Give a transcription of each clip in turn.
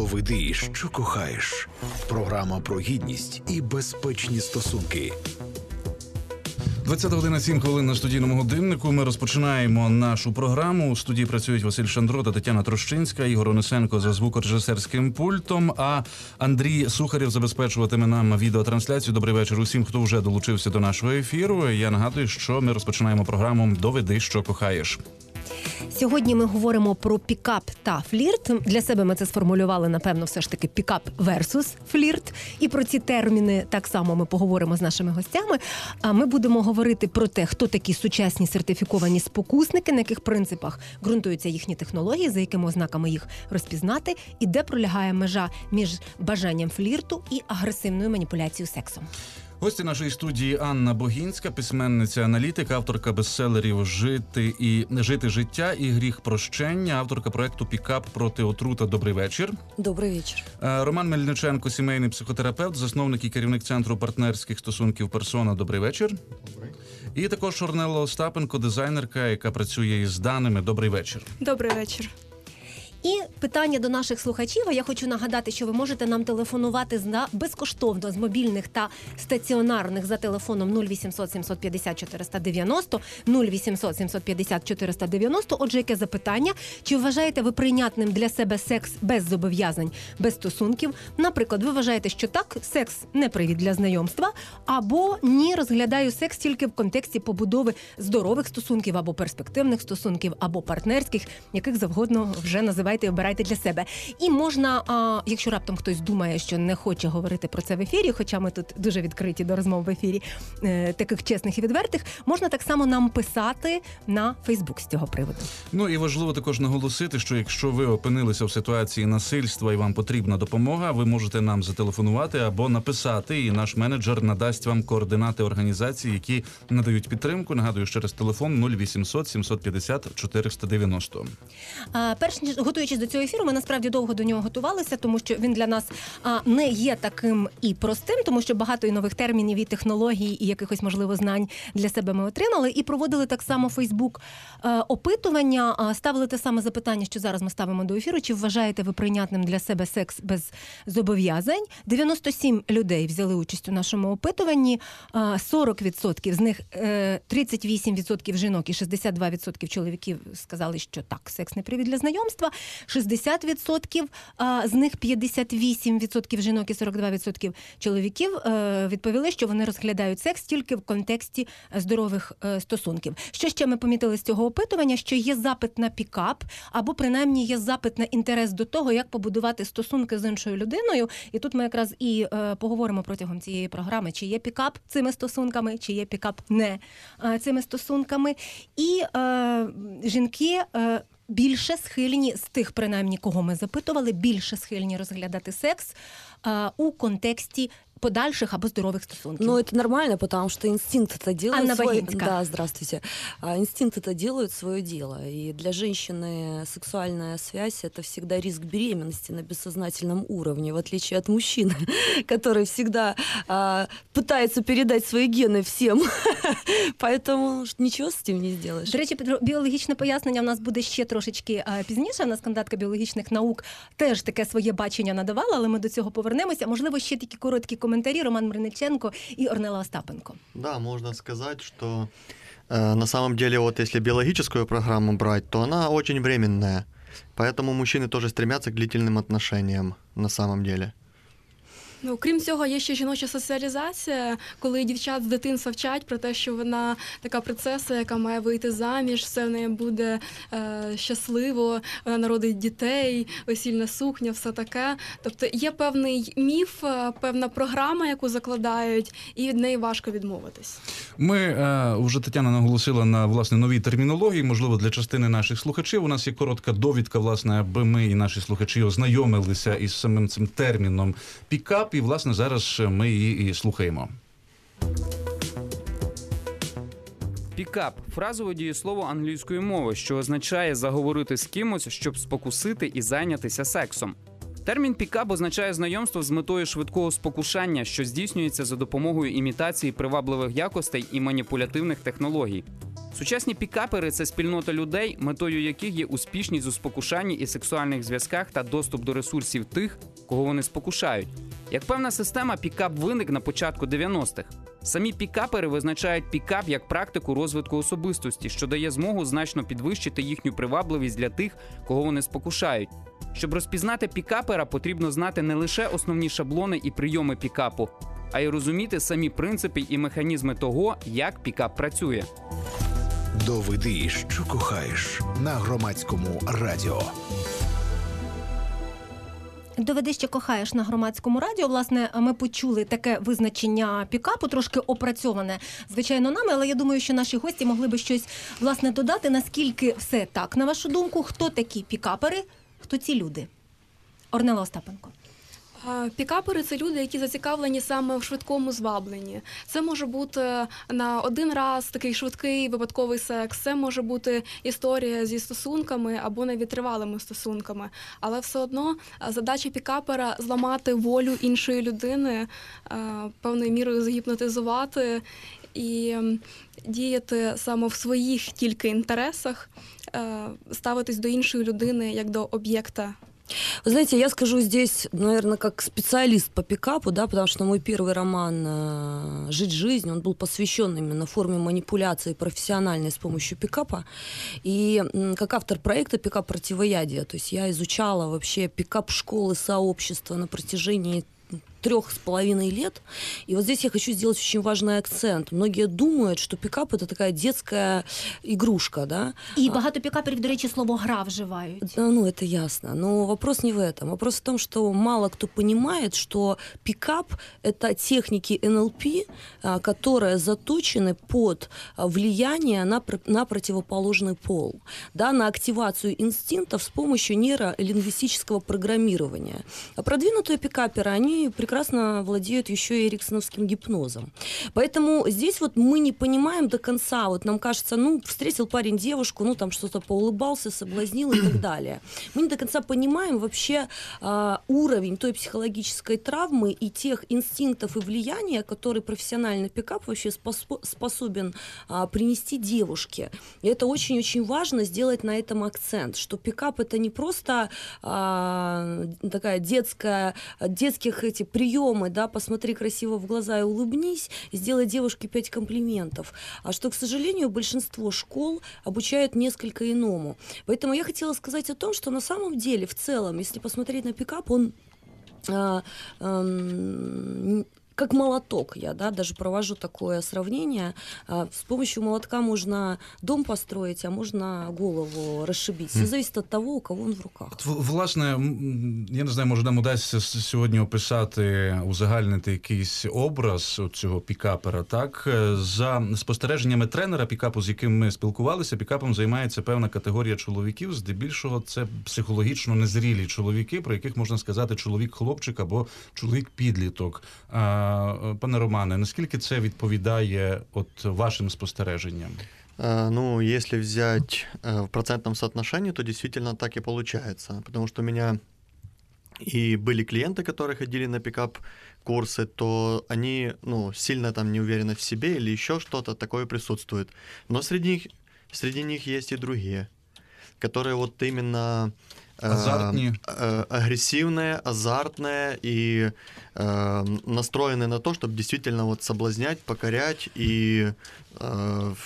Доведи, що кохаєш. Програма про гідність і безпечні стосунки. 20 година 7 хвилин на студійному годиннику. Ми розпочинаємо нашу програму. У студії працюють Василь Шандро та Тетяна Трощинська, Ігор Онисенко за звукорежисерським пультом. А Андрій Сухарєв забезпечуватиме нам відеотрансляцію. Добрий вечір усім, хто вже долучився до нашого ефіру. Я нагадую, що ми розпочинаємо програму Доведи, що кохаєш. Сьогодні ми говоримо про пікап та флірт. Для себе ми це сформулювали, напевно, все ж таки пікап версус флірт. І про ці терміни так само ми поговоримо з нашими гостями. А ми будемо говорити про те, хто такі сучасні сертифіковані спокусники, на яких принципах ґрунтуються їхні технології, за якими ознаками їх розпізнати, і де пролягає межа між бажанням флірту і агресивною маніпуляцією сексом. Гості нашої студії Анна Богінська, письменниця, аналітика, авторка бестселерів Жити і жити життя і гріх прощення, авторка проекту Пікап проти отрута. Добрий вечір. Добрий вечір. Е, Роман Мельниченко, сімейний психотерапевт, засновник і керівник центру партнерських стосунків Персона. Добрий вечір. Добрий. І також Орнела Остапенко, дизайнерка, яка працює із даними. Добрий вечір. Добрий вечір. І питання до наших слухачів. А я хочу нагадати, що ви можете нам телефонувати безкоштовно з мобільних та стаціонарних за телефоном 0800 750 490, 0800 750 490. Отже, яке запитання? Чи вважаєте ви прийнятним для себе секс без зобов'язань, без стосунків? Наприклад, ви вважаєте, що так, секс не привід для знайомства, або ні, розглядаю секс тільки в контексті побудови здорових стосунків або перспективних стосунків, або партнерських, яких завгодно вже називають давайте обирайте для себе. І можна, а, якщо раптом хтось думає, що не хоче говорити про це в ефірі, хоча ми тут дуже відкриті до розмов в ефірі, е, таких чесних і відвертих, можна так само нам писати на Фейсбук з цього приводу. Ну і важливо також наголосити, що якщо ви опинилися в ситуації насильства і вам потрібна допомога, ви можете нам зателефонувати або написати, і наш менеджер надасть вам координати організацій, які надають підтримку. Нагадую, ще раз телефон 0800 750 490. А, перш ніж готуючись до цього ефіру, ми насправді довго до нього готувалися, тому що він для нас а, не є таким і простим, тому що багато і нових термінів, і технологій, і якихось можливо знань для себе ми отримали. І проводили так само Фейсбук е, опитування, ставили те саме запитання, що зараз ми ставимо до ефіру. Чи вважаєте ви прийнятним для себе секс без зобов'язань? 97 людей взяли участь у нашому опитуванні. А, 40% з них е, 38% жінок і 62% чоловіків сказали, що так, секс не привід для знайомства. 60% а, з них 58% жінок і 42% чоловіків е, відповіли, що вони розглядають секс тільки в контексті здорових е, стосунків. Що ще ми помітили з цього опитування? Що є запит на пікап, або принаймні є запит на інтерес до того, як побудувати стосунки з іншою людиною. І тут ми якраз і е, поговоримо протягом цієї програми, чи є пікап цими стосунками, чи є пікап не цими стосунками. І е, жінки. Е, більше схильні з тих, принаймні, кого ми запитували, більше схильні розглядати секс а, у контексті подальших або здоровых стосунків. Ну, это нормально, потому что инстинкт это делает Анна свой... Богинская. Да, здравствуйте. А, Инстинкт это делает свое дело. И для женщины сексуальная связь это всегда риск беременности на бессознательном уровне, в отличие от мужчины, который всегда а, пытается передать свои гены всем. Поэтому ничего с этим не сделаешь. До речі, підро- біологічне пояснення в нас буде ще трошечки а, пізніше. У нас кандидатка біологічних наук теж таке своє бачення надавала, але ми до цього повернемося. Можливо, ще такі короткі коментарі Роман Мриниченко і Орнела Остапенко. Да, можно сказать, что э, на самом деле, вот если биологическую программу брать, то она очень временная. Поэтому мужчины тоже стремятся к длительным отношениям на самом деле. Ну, крім цього, є ще жіноча соціалізація, коли дівчат з дитинства вчать про те, що вона така принцеса, яка має вийти заміж, все в неї буде е, щасливо, вона народить дітей, весільна сукня, все таке. Тобто є певний міф, е, певна програма, яку закладають, і від неї важко відмовитись. Ми е, вже Тетяна наголосила на власне новій термінології. Можливо, для частини наших слухачів. У нас є коротка довідка, власне, аби ми і наші слухачі ознайомилися із самим цим терміном пікап. І власне зараз ми її і слухаємо. Пікап фразове дієслово англійської мови, що означає заговорити з кимось, щоб спокусити і зайнятися сексом. Термін пікап означає знайомство з метою швидкого спокушання, що здійснюється за допомогою імітації привабливих якостей і маніпулятивних технологій. Сучасні пікапери це спільнота людей, метою яких є успішність у спокушанні і сексуальних зв'язках та доступ до ресурсів тих, кого вони спокушають. Як певна система, пікап виник на початку 90-х. Самі пікапери визначають пікап як практику розвитку особистості, що дає змогу значно підвищити їхню привабливість для тих, кого вони спокушають. Щоб розпізнати пікапера, потрібно знати не лише основні шаблони і прийоми пікапу, а й розуміти самі принципи і механізми того, як пікап працює. Доведи, що кохаєш на громадському радіо. Доведи, що кохаєш на громадському радіо. Власне, ми почули таке визначення пікапу, трошки опрацьоване, звичайно, нами. Але я думаю, що наші гості могли би щось власне додати. Наскільки все так, на вашу думку, хто такі пікапери, хто ці люди? Орнела Остапенко. Пікапери це люди, які зацікавлені саме в швидкому звабленні. Це може бути на один раз такий швидкий випадковий секс. Це може бути історія зі стосунками або навіть тривалими стосунками. Але все одно задача пікапера зламати волю іншої людини, певною мірою загіпнотизувати і діяти саме в своїх тільки інтересах, ставитись до іншої людини як до об'єкта Вы знаете, я скажу здесь, наверное, как специалист по пикапу, да, потому что мой первый роман э, «Жить жизнь», он был посвящен именно форме манипуляции профессиональной с помощью пикапа. И как автор проекта «Пикап противоядие», то есть я изучала вообще пикап-школы, сообщества на протяжении трех с половиной лет. И вот здесь я хочу сделать очень важный акцент. Многие думают, что пикап это такая детская игрушка, да? І багато пікаперів, до речі, слово гра вживають. Да, ну, это ясно. Но вопрос не в этом. Вопрос в том, что мало кто понимает, что пикап — это техники НЛП, а, которые заточены под а, влияние на, пр- на противоположный пол, да, на активацию инстинктов с помощью нейролингвистического программирования. А продвинутые пикаперы, они прекрасно владеют еще и эриксоновским гипнозом. Поэтому здесь вот мы не понимаем до конца, вот нам кажется, ну, встретил парень девушку, ну, там что-то поулыбался, соблазнил и так далее. Мы не до конца понимаем вообще а, уровень той психологической травмы и тех инстинктов и влияния, которые профессиональный пикап вообще спосо- способен а, принести девушке. И это очень-очень важно сделать на этом акцент, что пикап это не просто а, такая детская, детских эти приемы, да, посмотри красиво в глаза и улыбнись, сделай девушке пять комплиментов. А что, к сожалению, большинство школ обучают несколько иному. Поэтому я хотела сказать о том, что на самом деле, в целом, если посмотреть на пикап, он а, ам, как молоток, я да, даже провожу такое сравнение. С помощью молотка можно дом построить, а можно голову расшибить. Все зависит от того, у кого он в руках. Власне, я не знаю, може нам удасться сьогодні описати, узагальнити якийсь образ цього пікапера. Так, Е, за спостереженнями тренера пікапу, з яким ми спілкувалися, пікапом займається певна категорія чоловіків. Здебільшого це психологічно незрілі чоловіки, про яких можна сказати чоловік-хлопчик або чоловік-підліток. А, е, пане Романе, наскільки це відповідає от вашим спостереженням? Э, Ну, если взять э, в процентном соотношении, то действительно так и получается. Потому что у меня и были клиенты, которые ходили на пикап-курсы, то они ну, сильно там не уверены в себе или еще что-то такое присутствует. Но среди них, среди них есть и другие, которые вот именно э, Азартные. э, агрессивные, азартные и э, настроены на то, чтобы действительно вот соблазнять, покорять и, э,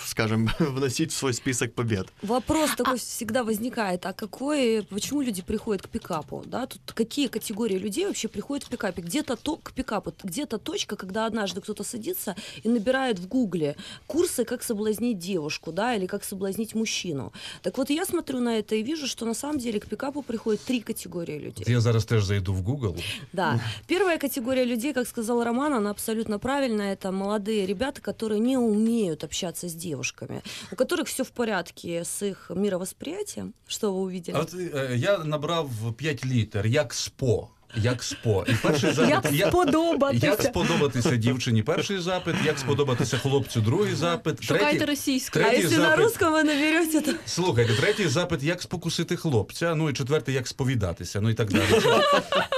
скажем, вносить в свой список побед. Вопрос такой всегда возникает, а какой, почему люди приходят к пикапу, да, тут какие категории людей вообще приходят к пикапе, где-то то, к пикапу, где-то точка, когда однажды кто-то садится и набирает в гугле курсы, как соблазнить девушку, да, или как соблазнить мужчину. Так вот, я смотрю на это и вижу, что на самом деле к пикапу приходят три категории людей. Я зараз теж зайду в Google. Да. Первая категория людей, как сказал Роман, она абсолютно правильная. Это молодые ребята, которые не умеют общаться с девушками, у которых все в порядке с их мировосприятием. Что вы увидели? От е, я набрав 5 літер, як СПО як спо. І перший запит Як сподобатися. як сподобатися дівчині перший запит, як сподобатися хлопцю другий запит. Шукайте третій- російську. А Третій если на запит. русском вы наберете, то Слухайте, третій запит, як спокусити хлопця. Ну і четвертий, як сповідатися. Ну і так далі.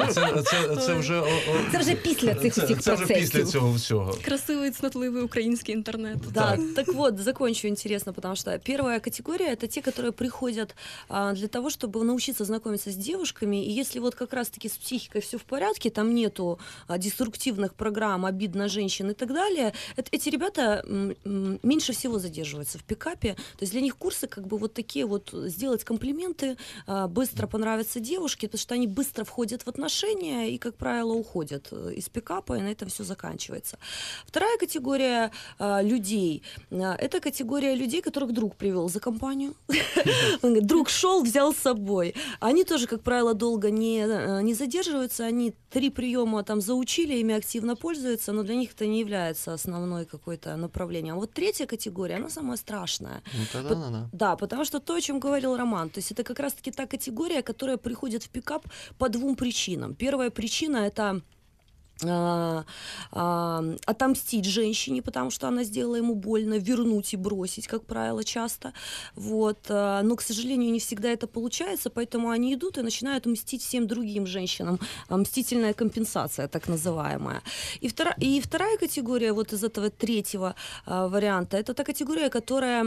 Це, це, це, це вже о- о- Це вже після цих це, усіх це вже процесів. після цього всього. Красивий цнотливий український інтернет. Да, так вот, закончу интересно, потому что первая категория это те, которые приходят а, для того, чтобы научиться знакомиться с девушками. И если вот как раз-таки с психикой все в порядке, там нету а, деструктивных программ, обид на женщин и так далее, это- эти ребята меньше всего задерживаются в пикапе. То есть для них курсы как бы вот такие вот сделать комплименты, а, быстро понравятся девушке, потому что они быстро входят в отношения и, как правило, уходят э, из пикапа, и на этом все заканчивается. Вторая категория а, людей это категория людей, которых друг привел за компанию. Друг шел, взял с собой. Они тоже, как правило, долго не, э, не задерживаются. Они три приема там заучили, ими активно пользуются, но для них это не является основной какой-то направлением. А вот третья категория, она самая страшная. Ну, тогда Пот- да, да. Да, потому что то, о чем говорил Роман, то есть это как раз-таки та категория, которая приходит в пикап по двум причинам. Первая причина это отомстить женщине, потому что она сделала ему больно, вернуть и бросить, как правило, часто. Вот. а, Но, к сожалению, не всегда это получается, поэтому они идут и начинают мстить всем другим женщинам. А, Мстительная компенсация, так называемая. И, втора- и вторая категория вот из этого третьего а, варианта, это та категория, которая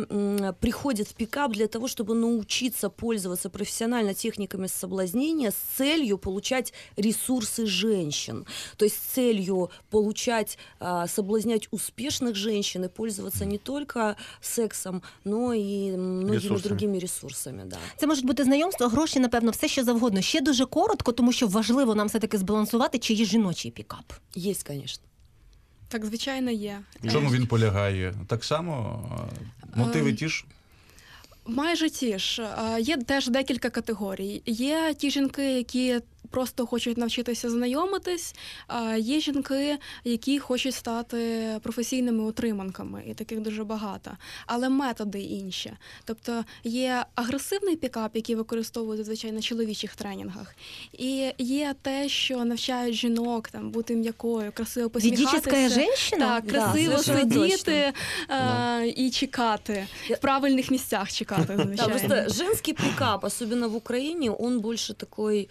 приходит в пикап для того, чтобы научиться пользоваться профессионально техниками соблазнения с целью получать ресурсы женщин. То есть целью получать, соблазнять успешных женщин и пользоваться не только сексом, но и многими Ресурсами. другими ресурсами. Да. Це можуть бути знайомства, гроші, напевно, все що завгодно. Ще дуже коротко, тому що важливо нам все таки збалансувати, чи є жіночий пікап. Есть, конечно. Так, звичайно, є. В чому він полягає? Так само мотиви Ем, ті ж. Майже ті ж. Є теж декілька категорій. Є ті жінки, які просто хочуть навчитися знайомитись, а є жінки, які хочуть стати професійними утриманками, і таких дуже багато. Але методи інші. Тобто є агресивний пікап, який використовують зазвичай на чоловічих тренінгах, і є те, що навчають жінок там бути м'якою, красиво посміхатися. Женщина? Так, красиво совершенно сидіти е, і чекати Я- в правильних місцях чекати, Да, просто женский пикап, особенно в Украине, он больше такой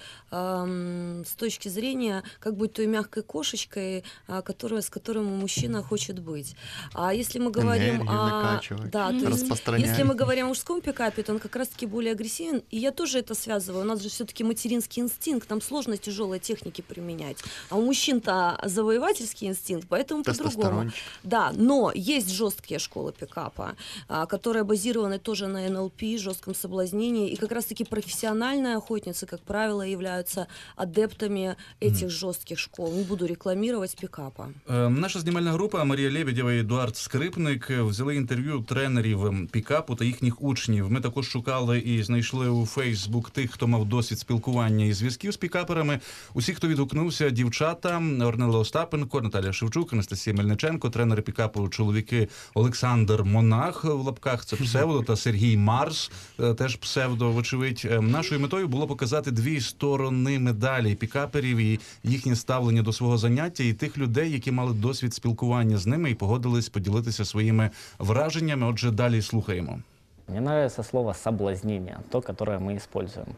с точки зрения, как быть той мягкой кошечкой, а, которая, с которым мужчина хочет быть. А если мы говорим Энергию о... Да, то есть если мы говорим о мужском пикапе, то он как раз-таки более агрессивен. И я тоже это связываю. У нас же все-таки материнский инстинкт, нам сложно тяжелые техники применять. А у мужчин-то завоевательский инстинкт, поэтому по-другому. Да, но есть жесткие школы пикапа, а, которые базированы тоже на НЛП, жестком соблазнении. И как раз-таки профессиональные охотницы, как правило, являются адептами этих жестких школ. Не буду рекламировать пикапа. Е, Наша знімальна група Марія Лебедєва і Едуард Скрипник взяли інтерв'ю тренерів пікапу та їхніх учнів. Ми також шукали і знайшли у Фейсбук тих, хто мав досвід спілкування і зв'язків з пікаперами. Усі, хто відгукнувся, дівчата Орнела Остапенко, Наталя Шевчук, Анастасія Мельниченко, тренери пікапу, чоловіки Олександр Монах в лапках. Це псевдо та Сергій Марс, е, теж псевдо. Вочевидь, Е, нашою метою було показати дві сторони медалі пікаперів і їхнє ставлення до свого заняття, і тих людей, які мали досвід спілкування з ними і погодились поділитися своїми враженнями. Отже, далі слухаємо. Мне нравится слово соблазнение, то, которое мы используем.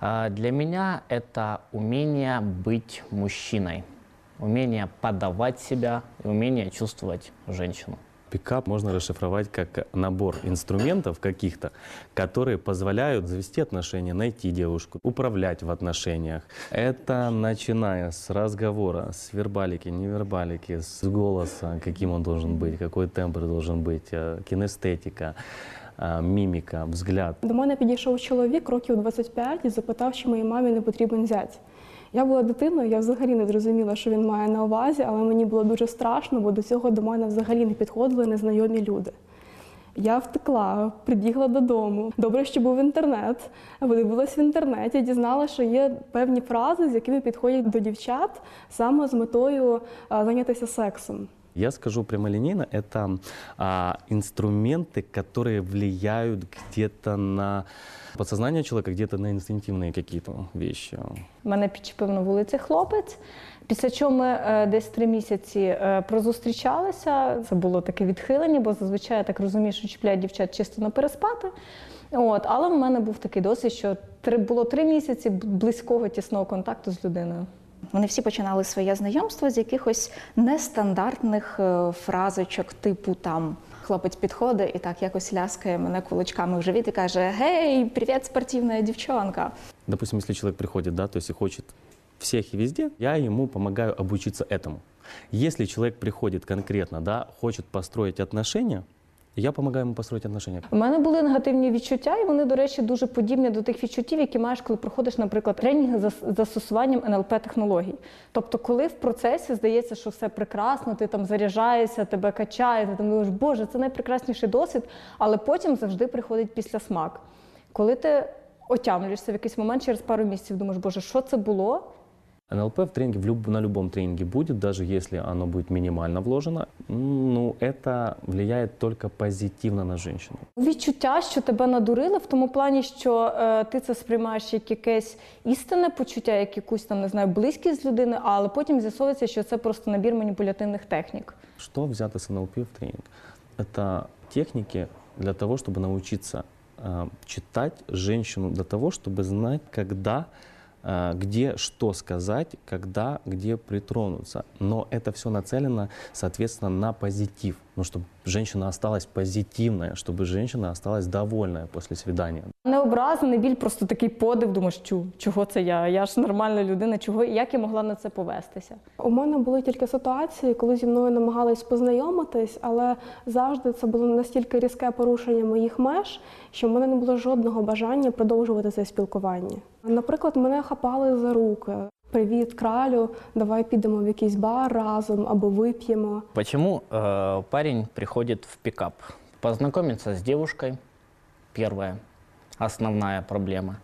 А, Для меня это умение быть мужчиной, умение подавать себя и умение чувствовать женщину. Пикап можно расшифровать как набор инструментов каких-то, которые позволяют завести отношения, найти девушку, управлять в отношениях. Это начиная с разговора, с вербалики, невербалики, с голоса, каким он должен быть, какой тембр должен быть, э, кинестетика, э, мимика, взгляд. До мене підійшов чоловік років 25 і запитав, чи моїй мамі не потрібен зять. Я була дитиною, я взагалі не зрозуміла, що він має на увазі, але мені було дуже страшно, бо до цього до мене взагалі не підходили незнайомі люди. Я втекла, прибігла додому. Добре, що був інтернет. Подивилась в інтернеті, дізналася, що є певні фрази, з якими підходять до дівчат саме з метою зайнятися сексом. Я скажу прямолинейно, это а, инструменты, которые влияют где-то на подсознание человека, где-то на инстинктивные какие-то вещи. Мене підчепив на вулиці хлопець. Після чого ми е, десь три місяці е, прозустрічалися. Це було таке відхилення, бо зазвичай я так розумію, що чіпляють дівчат чисто на переспати. От, але в мене був такий досвід, що три, було три місяці близького тісного контакту з людиною. Вони всі починали своє знайомство з якихось нестандартних е, фразочок, типу там хлопець підходить і так якось ляскає мене кулачками в живіт і каже: Гей, привіт, спортивна дівчонка. Допустим, если человек приходит, да, то есть и хочет всех везде, я ему помогаю обучиться этому. Если человек приходит конкретно, да, хочет построить отношения, я помогаю ему построить отношения. У мене були негативні відчуття, і вони, до речі, дуже подібні до тих відчуттів, які маєш, коли проходиш, наприклад, тренінги за застосуванням НЛП технологій. Тобто, коли в процесі здається, що все прекрасно, ти там заряджаєшся, тебе качає, ти думаєш, боже, це найпрекрасніший досвід, але потім завжди приходить після смак. Коли ти отямлюєшся в якийсь момент через пару місяців, думаєш, боже, що це було? НЛП в тренинге, в люб- на любом тренинге будет, даже если оно будет минимально вложено, м, ну, это влияет только позитивно на женщину. Відчуття, що тебе надурили, в тому плані, що е, ти це сприймаєш як якесь істинне почуття, як якусь там не знаю, близькість з людини, але потім з'ясовується, що це просто набір маніпулятивних технік. Что взято с НЛП в тренинг? Это техники для того, чтобы научиться э, читать женщину, для того, чтобы знать, когда, э, где что сказать, когда, где притронуться. Но это все нацелено, соответственно, на позитив. Ну, чтобы женщина осталась позитивная, чтобы женщина осталась довольная после свидания. Не образа, не біль, просто такий подив, думаєш, чу, чого це я? Я ж нормальна людина, чого, як я могла на це повестися? У мене були тільки ситуації, коли зі мною намагались познайомитись, але завжди це було настільки різке порушення моїх меж, що в мене не було жодного бажання продовжувати це спілкування. Наприклад, мене хапали за руки Привіт, кралю, давай підемо в якийсь бар разом або вип'ємо. Почему э, парень приходит в пикап? Познакомиться с девушкой, первая основная проблема.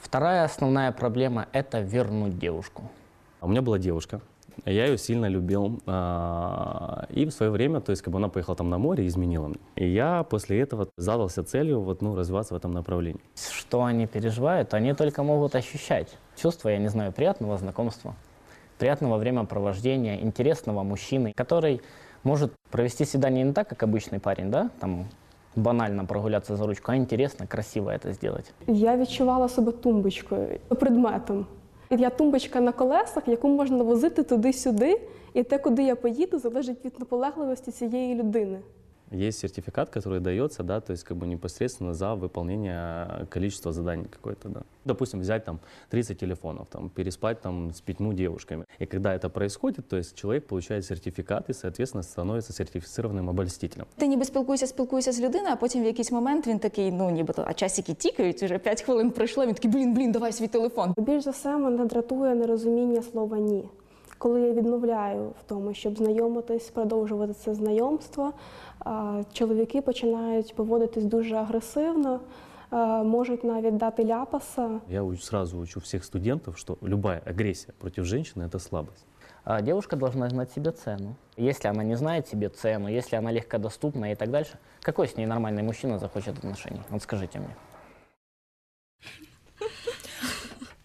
Вторая основная проблема – это вернуть девушку. А У меня была девушка, я ее сильно любил. а, И в свое время, то есть, как бы она поехала там на море и изменила мне. И я после этого задался целью вот, ну, развиваться в этом направлении. Что они переживают, они только могут ощущать. Чувство, я не знаю, приятного знакомства, приятного времяпровождения, интересного мужчины, который может провести свидание не так, как обычный парень, да, там банально прогуляться за ручку, а интересно, красиво это сделать. Я відчувала себе тумбочкою, предметом. Я тумбочка на колесах, яку можна возити туди-сюди, і те, куди я поїду, залежить від наполегливості цієї людини Есть сертификат, который дается, да, то есть как бы непосредственно за выполнение количества заданий какой-то, да. Допустим, взять там 30 телефонов, там, переспать там с пятью девушками. И когда это происходит, то есть человек получает сертификат и, соответственно, становится сертифицированным обольстителем. Ти ніби спілкуєшся, спілкуєшся з людиною, а потім в якийсь момент він такий, ну нібито, а часики тікають, вже 5 хвилин пройшло, він такий, блін, блін, давай свій телефон. Більш за все мене дратує нерозуміння слова ні. Коли я відмовляю в тому, щоб знайомитись, продовжувати це знайомство, а, чоловіки починають поводитись дуже агресивно, а, можуть навіть дати ляпаса. Я уч- сразу учу всех студентов, что любая агрессия против женщины – это слабость. А девушка должна знать себе цену. Если она не знает себе цену, если она легкодоступна и так дальше, какой с ней нормальный мужчина захочет отношений? Вот скажите мне.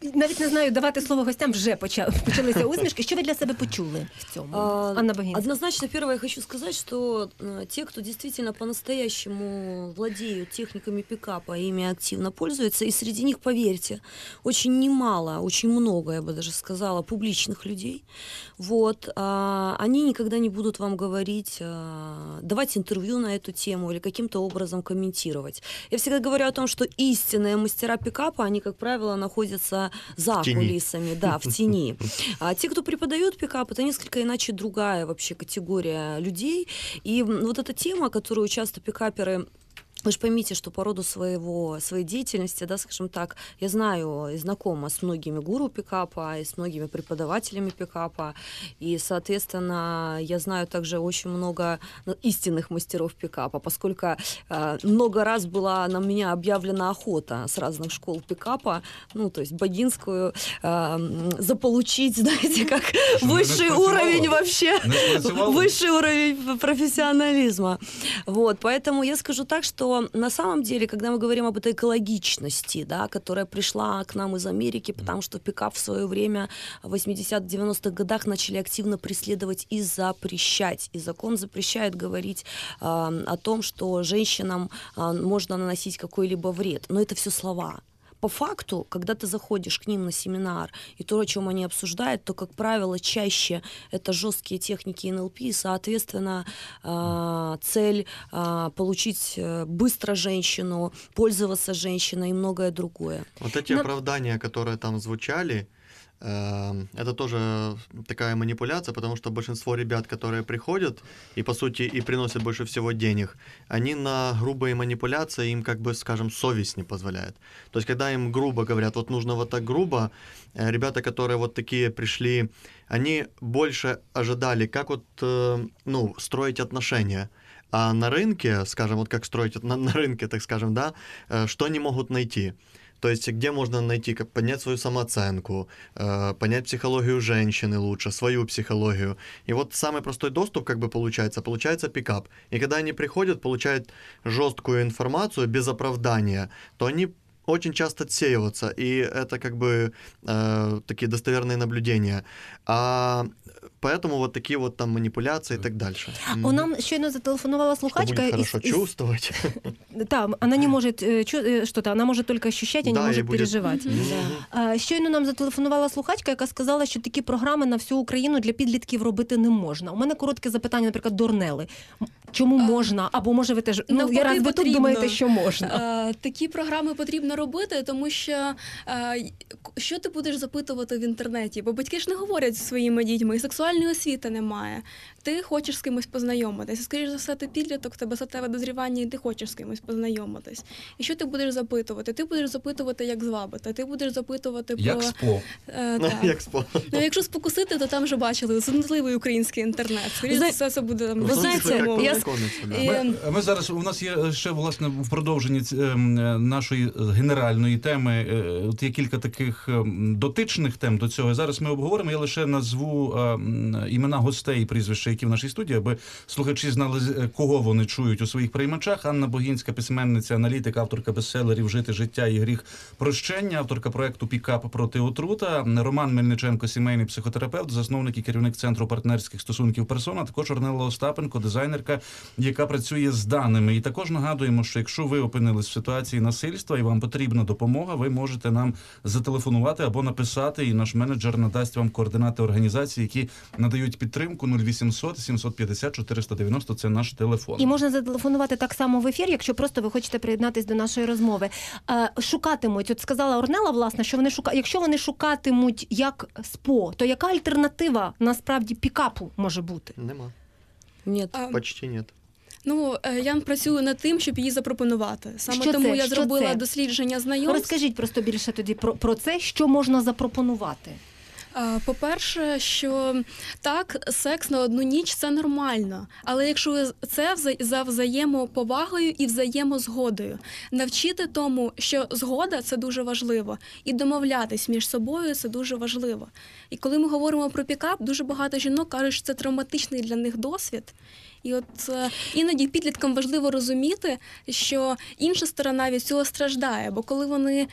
Навіть не знаю, давати слово гостям вже почали, почалися усмішки. Що ви для себе почули в цьому? А, Анна Богинська. Однозначно, первое, я хочу сказать, что э, те, кто действительно по-настоящему владеют техниками пикапа ими активно пользуются, и среди них, поверьте, очень немало, очень много, я бы даже сказала, публичных людей, вот, а, они никогда не будут вам говорить, а, давать интервью на эту тему или каким-то образом комментировать. Я всегда говорю о том, что истинные мастера пикапа, они, как правило, находятся за В тени. кулисами, да, в тени. А те, кто преподает пикап, это несколько иначе другая вообще категория людей. И м, вот эта тема, которую часто пикаперы вы же поймите, что по роду своего, своей деятельности, да, скажем так, я знаю и знакома с многими гуру пикапа, и с многими преподавателями пикапа, и, соответственно, я знаю также очень много ну, истинных мастеров пикапа, поскольку э, много раз была на меня объявлена охота с разных школ пикапа, ну, то есть богинскую, э, заполучить, знаете, как Что, высший уровень вообще, высший уровень профессионализма. Вот, поэтому я скажу так, что на самом деле, когда мы говорим об этой экологичности, да, которая пришла к нам из Америки, потому что пикап в свое время в 80-90-х годах начали активно преследовать и запрещать. И закон запрещает говорить э, о том, что женщинам э, можно наносить какой-либо вред. Но это все слова по факту, когда ты заходишь к ним на семинар, и то, о чем они обсуждают, то, как правило, чаще это жесткие техники НЛП, и, соответственно, э, цель э, получить э, быстро женщину, пользоваться женщиной и многое другое. Вот эти Но- оправдания, которые там звучали, это тоже такая манипуляция, потому что большинство ребят, которые приходят и, по сути, и приносят больше всего денег, они на грубые манипуляции, им, как бы, скажем, совесть не позволяет. То есть, когда им грубо говорят, вот нужно вот так грубо, э, ребята, которые вот такие пришли, они больше ожидали, как вот, э, ну, строить отношения. А на рынке, скажем, вот как строить на, на рынке, так скажем, да, э, что они могут найти? То есть где можно найти, как поднять свою самооценку, э, понять психологию женщины лучше, свою психологию. И вот самый простой доступ, как бы получается, получается пикап. И когда они приходят, получают жесткую информацию без оправдания, то они очень часто отсеиваются, и это как бы э, такие достоверные наблюдения. А поэтому вот такие вот там манипуляции и так дальше. У нам щойно зателефонувала Чтобы слухачка. будет із- хорошо із- чувствовать. Да, она не может э, чу- э, что-то, она может только ощущать, а не Да, может и будет- переживать. Мгм. А, Щойно нам зателефонувала слухачка, яка сказала, що такі програми на всю Україну для підлітків робити не можна. У мене коротке запитання, наприклад, Дорнели. Чому можна? Або може ви теж ну я рад. раз ви тут думаєте, що можна? Е, Такі програми потрібно робити, тому що е, що ти будеш запитувати в інтернеті? Бо батьки ж не говорять зі своїми дітьми, і сексуальної освіти немає. Ти хочеш з кимось познайомитися. Скоріше за все, ти підліток, тебе за тебе дозрівання, і ти хочеш з кимось познайомитись. І що ти будеш запитувати? Ти будеш запитувати, як звабити, ти будеш запитувати про Як спо. Е, Ну, так. як спо. Ну, якщо спокусити, то там вже бачили цнотливий український інтернет. Скоріше за все, це буде там Ви знаєте, я да. І, Ми, ми зараз у нас є ще власне в продовженні ем, нашої е, генеральної теми. е, От є кілька таких ем, дотичних тем до цього. Зараз ми обговоримо. Я лише назву е, імена гостей прізвища, які в нашій студії, аби слухачі знали, е, кого вони чують у своїх приймачах. Анна Богінська, письменниця, аналітик, авторка бестселерів Жити життя і гріх прощення, авторка проекту Пікап проти отрута. Роман Мельниченко, сімейний психотерапевт, засновник і керівник центру партнерських стосунків персона. Також Орнела Остапенко, дизайнерка, яка працює з даними. І також нагадуємо, що якщо ви опинились в ситуації насильства і вам потрібна допомога, ви можете нам зателефонувати або написати, і наш менеджер надасть вам координати організацій, які надають підтримку 0800 750 490 – Це наш телефон. І можна зателефонувати так само в ефір, якщо просто ви хочете приєднатись до нашої розмови. Е, шукатимуть, от сказала Орнела, власне, що вони шука... якщо вони шукатимуть як СПО, то яка альтернатива насправді пікапу може бути? Нема. Нет. а, Почти нет. Ну, е, я працюю над тим, щоб її запропонувати. Саме Що тому це? я Що зробила це? дослідження знайомств. Розкажіть просто більше тоді про, про це, що можна запропонувати. По-перше, що так, секс на одну ніч це нормально, але якщо це за взаємоповагою і взаємозгодою, навчити тому, що згода це дуже важливо, і домовлятись між собою це дуже важливо. І коли ми говоримо про пікап, дуже багато жінок кажуть, що це травматичний для них досвід. І от е, іноді підліткам важливо розуміти, що інша сторона від цього страждає. Бо коли вони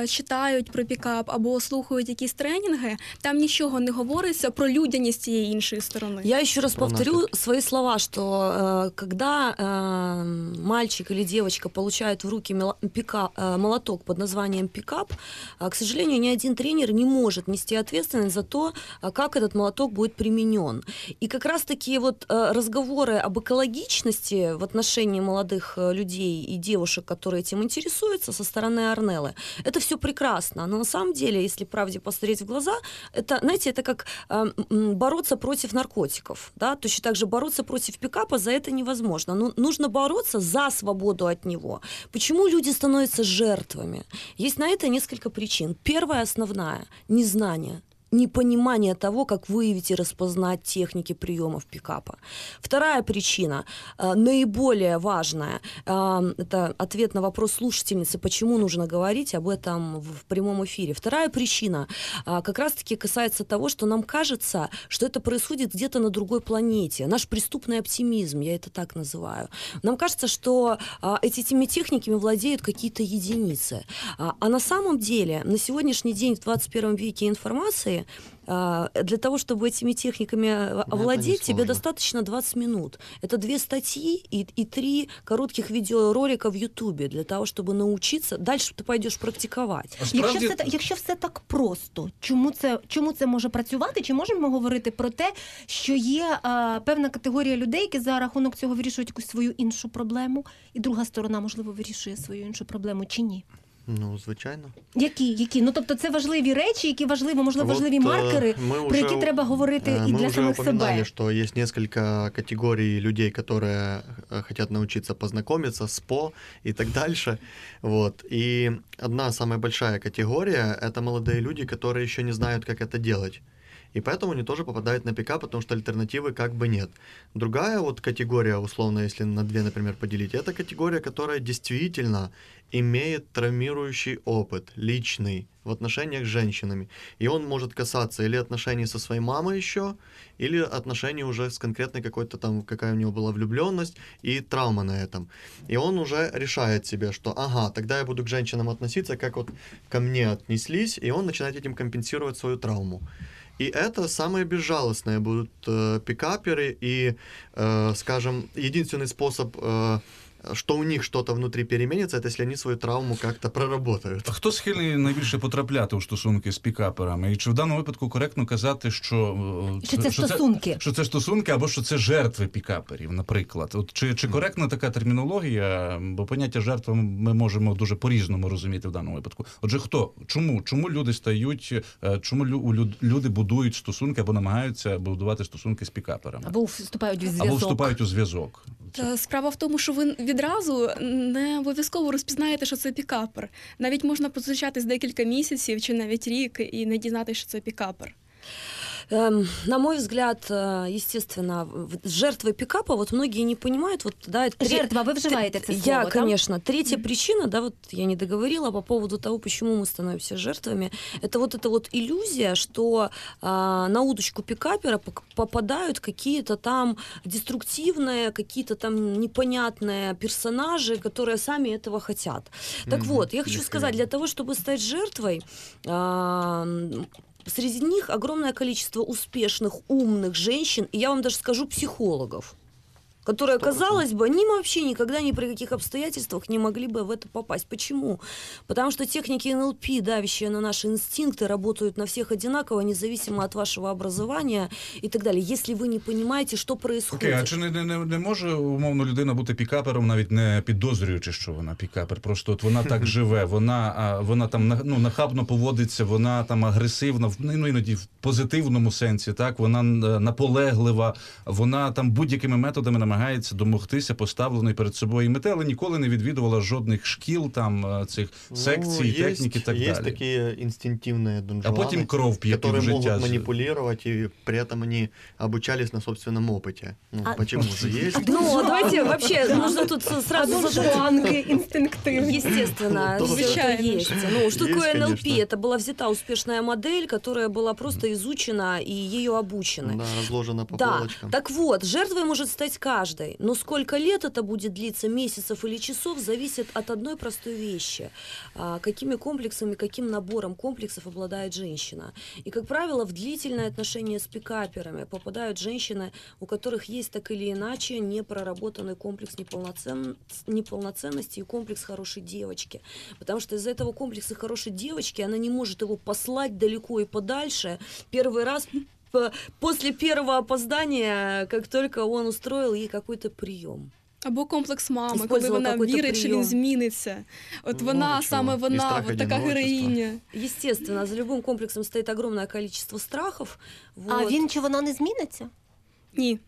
е, читають про пікап або слухають якісь тренінги, там нічого не говориться про людяність цієї іншої сторони. Я еще раз Про повторю нафиг. свои слова, что э, когда э, мальчик или девочка получают в руки мела- пика- э, молоток под названием пикап, э, к сожалению, ни один тренер не может нести ответственность за то, э, как этот молоток будет применен. И как раз-таки вот э, разговор разговоры об экологичности в отношении молодых э, людей и девушек, которые этим интересуются, со стороны Арнеллы, это все прекрасно. Но на самом деле, если правде посмотреть в глаза, это, знаете, это как э, бороться против наркотиков. Да? Точно так же бороться против пикапа за это невозможно. Но нужно бороться за свободу от него. Почему люди становятся жертвами? Есть на это несколько причин. Первая основная – незнание непонимание того, как выявить и распознать техники приемов пикапа. Вторая причина, э, наиболее важная, э, это ответ на вопрос слушательницы, почему нужно говорить об этом в прямом эфире. Вторая причина э, как раз-таки касается того, что нам кажется, что это происходит где-то на другой планете. Наш преступный оптимизм, я это так называю. Нам кажется, что э, этими техниками владеют какие-то единицы. А, а на самом деле на сегодняшний день в 21 веке информации а, для того, чтобы этими техниками а, овладеть, тебе достаточно 20 минут. Это две статьи и, и три коротких видеоролика в Ютубе для того, щоб научиться. Далі ти пойдеш практикувати. Якщо все та- якщо все так просто, чому це чому це може працювати? Чи можемо ми говорити про те, що є а, певна категорія людей, які за рахунок цього вирішують якусь свою іншу проблему, і друга сторона можливо вирішує свою іншу проблему чи ні? Ну, звичайно. Які, які? Ну тобто це важливі речі, які важливо, можливо, Вот, важливі э, маркери, мы про уже- які треба говорити э, і мы для уже самих упоминали, себе. что есть несколько категорий людей, которые э, хотят научиться познакомиться, СПО и так дальше. Вот. И одна самая большая категория — это молодые люди, которые еще не знают, как это делать. И поэтому они тоже попадают на пикап, потому что альтернативы как бы нет. Другая вот категория, условно, если на две, например, поделить, это категория, которая действительно имеет травмирующий опыт, личный, в отношениях с женщинами. И он может касаться или отношений со своей мамой еще, или отношений уже с конкретной какой-то там, какая у него была влюбленность и травма на этом. И он уже решает себе, что ага, тогда я буду к женщинам относиться, как вот ко мне отнеслись, и он начинает этим компенсировать свою травму. И это самые безжалостные будут э, пикаперы, и, э, скажем, единственный способ, э, что у них что-то внутри переменится, это если они свою травму как-то проработают. Хто схильний найбільше потрапляти у стосунки з пікаперами? І чи в даному випадку коректно казати, що, е, Що це стосунки? що це стосунки або що це жертви пікаперів, наприклад? От чи, чи коректна така термінологія? Бо поняття жертва ми можемо дуже по-різному розуміти в даному випадку. Отже, хто? Чому? Чому люди стають, е, чому лю- у люд- люди будують стосунки або намагаються будувати стосунки з пікаперами? Або вступають в зв'язок. Або вступають у зв'язок? Та Справа в тому, що ви відразу не обов'язково розпізнаєте, що це пікапер. Навіть можна позустрічатись декілька місяців чи навіть рік і не дізнатися, що це пікапер. Эм, на мой взгляд, э, естественно, жертвы пикапа, вот многие не понимают, вот, да, это Жертва, ви вживаєте це Я, слово, так? конечно. Третья причина, да, вот я не договорила по поводу того, почему мы становимся жертвами, это вот эта вот иллюзия, что а, на удочку пикапера попадают какие-то там деструктивные, какие-то там непонятные персонажи, которые сами этого хотят. Так Мгм, вот, я хочу сказать, для того, чтобы стать жертвой, а, Среди них огромное количество успешных, умных женщин, и я вам даже скажу психологов, которые, казалось бы, они вообще никогда ни при каких обстоятельствах не могли бы в это попасть. Почему? Потому что техники НЛП, давящие на наши инстинкты, работают на всех одинаково, независимо от вашего образования и так далее. Если вы не понимаете, что происходит. Окей, а чи не, не, не, не може умовно людина бути пікапером, навіть не підозрюючи, що вона пікапер? Просто от вона так живе, вона, а, вона там на- ну, нахабно поводиться, вона там агресивна, в- ну іноді в позитивному сенсі, так вона е, наполеглива, вона там будь-якими методами намагається домогтися поставленої перед собою мети, але ніколи не відвідувала жодних шкіл, там е, цих секцій, Ну, техніки і так есть далі. такие инстинктивные донжуаны, А потім кров п'є которые пів могут життя. з- манипулировать, и при этом они обучались на собственном опыте. Ну, А- почему же есть? Ну, давайте вообще, нужно тут сразу А задать- донжуанки інстинктивні. Естественно, Ну, всё это звичайно. есть. Ну, что Есть, такое НЛП? конечно. Это была взята успешная модель, которая была просто изучена и ею обучены. Да, разложено по Да, полочкам. так вот, жертвой может стать каждый, но сколько лет это будет длиться, месяцев или часов, зависит от одной простой вещи. А, Какими комплексами, каким набором комплексов обладает женщина. И, как правило, в длительное отношение с пикаперами попадают женщины, у которых есть так или иначе непроработанный комплекс неполноцен- неполноценности и комплекс хорошей девочки. Потому что из-за этого комплекса хорошей девочки она не может его послать далеко и подальше. Первый раз после первого опоздания, как только он устроил ей какой-то прием. Або комплекс мами, коли вона вірить, що він зміниться. От Ну, вона чого? саме вона, страх от така героїня. Естественно, за любым комплексом стоит огромное количество страхов. А він чи вона не зміниться? Ні.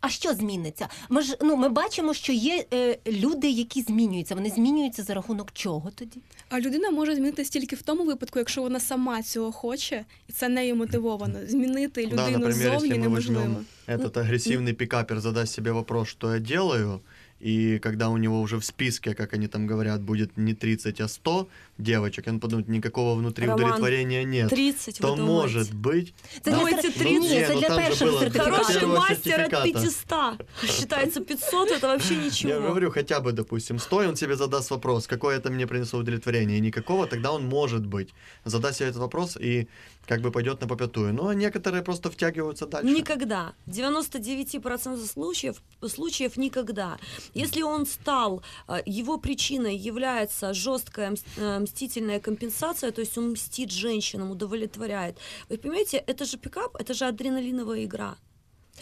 А що зміниться? Ми ж ну ми бачимо, що є е, люди, які змінюються. Вони змінюються за рахунок чого тоді? А людина може змінитися тільки в тому випадку, якщо вона сама цього хоче, і це нею мотивовано. Змінити Да, людину например, зовні если мы неможливо. возьмем этот агрессивный пикапер, задаст себе вопрос, что я делаю, и когда у него уже в списке, как они там говорят, будет не 30, а 100 девочек, он подумает, никакого внутри Роман, удовлетворения нет, 30 то вы думаете? может быть... Це Ну, для эти сер- 30 Ні, Не, це ну для там же першого было сертифікату. Хороший первого мастер от сертификата. 500. Считается 500, это вообще Я ничего. говорю, хотя бы, допустим, 100, и он себе задаст вопрос, какое это мне принесло удовлетворение, и никакого, тогда он может быть. Задаст себе этот вопрос и как бы пойдет на попятую. Но некоторые просто втягиваются дальше. Никогда. 99% случаев, случаев никогда. Если он стал, а, его причиной является жесткая э, мстительная компенсация, то есть он мстит женщинам, удовлетворяет. Вы понимаете, это же пикап, это же адреналиновая игра.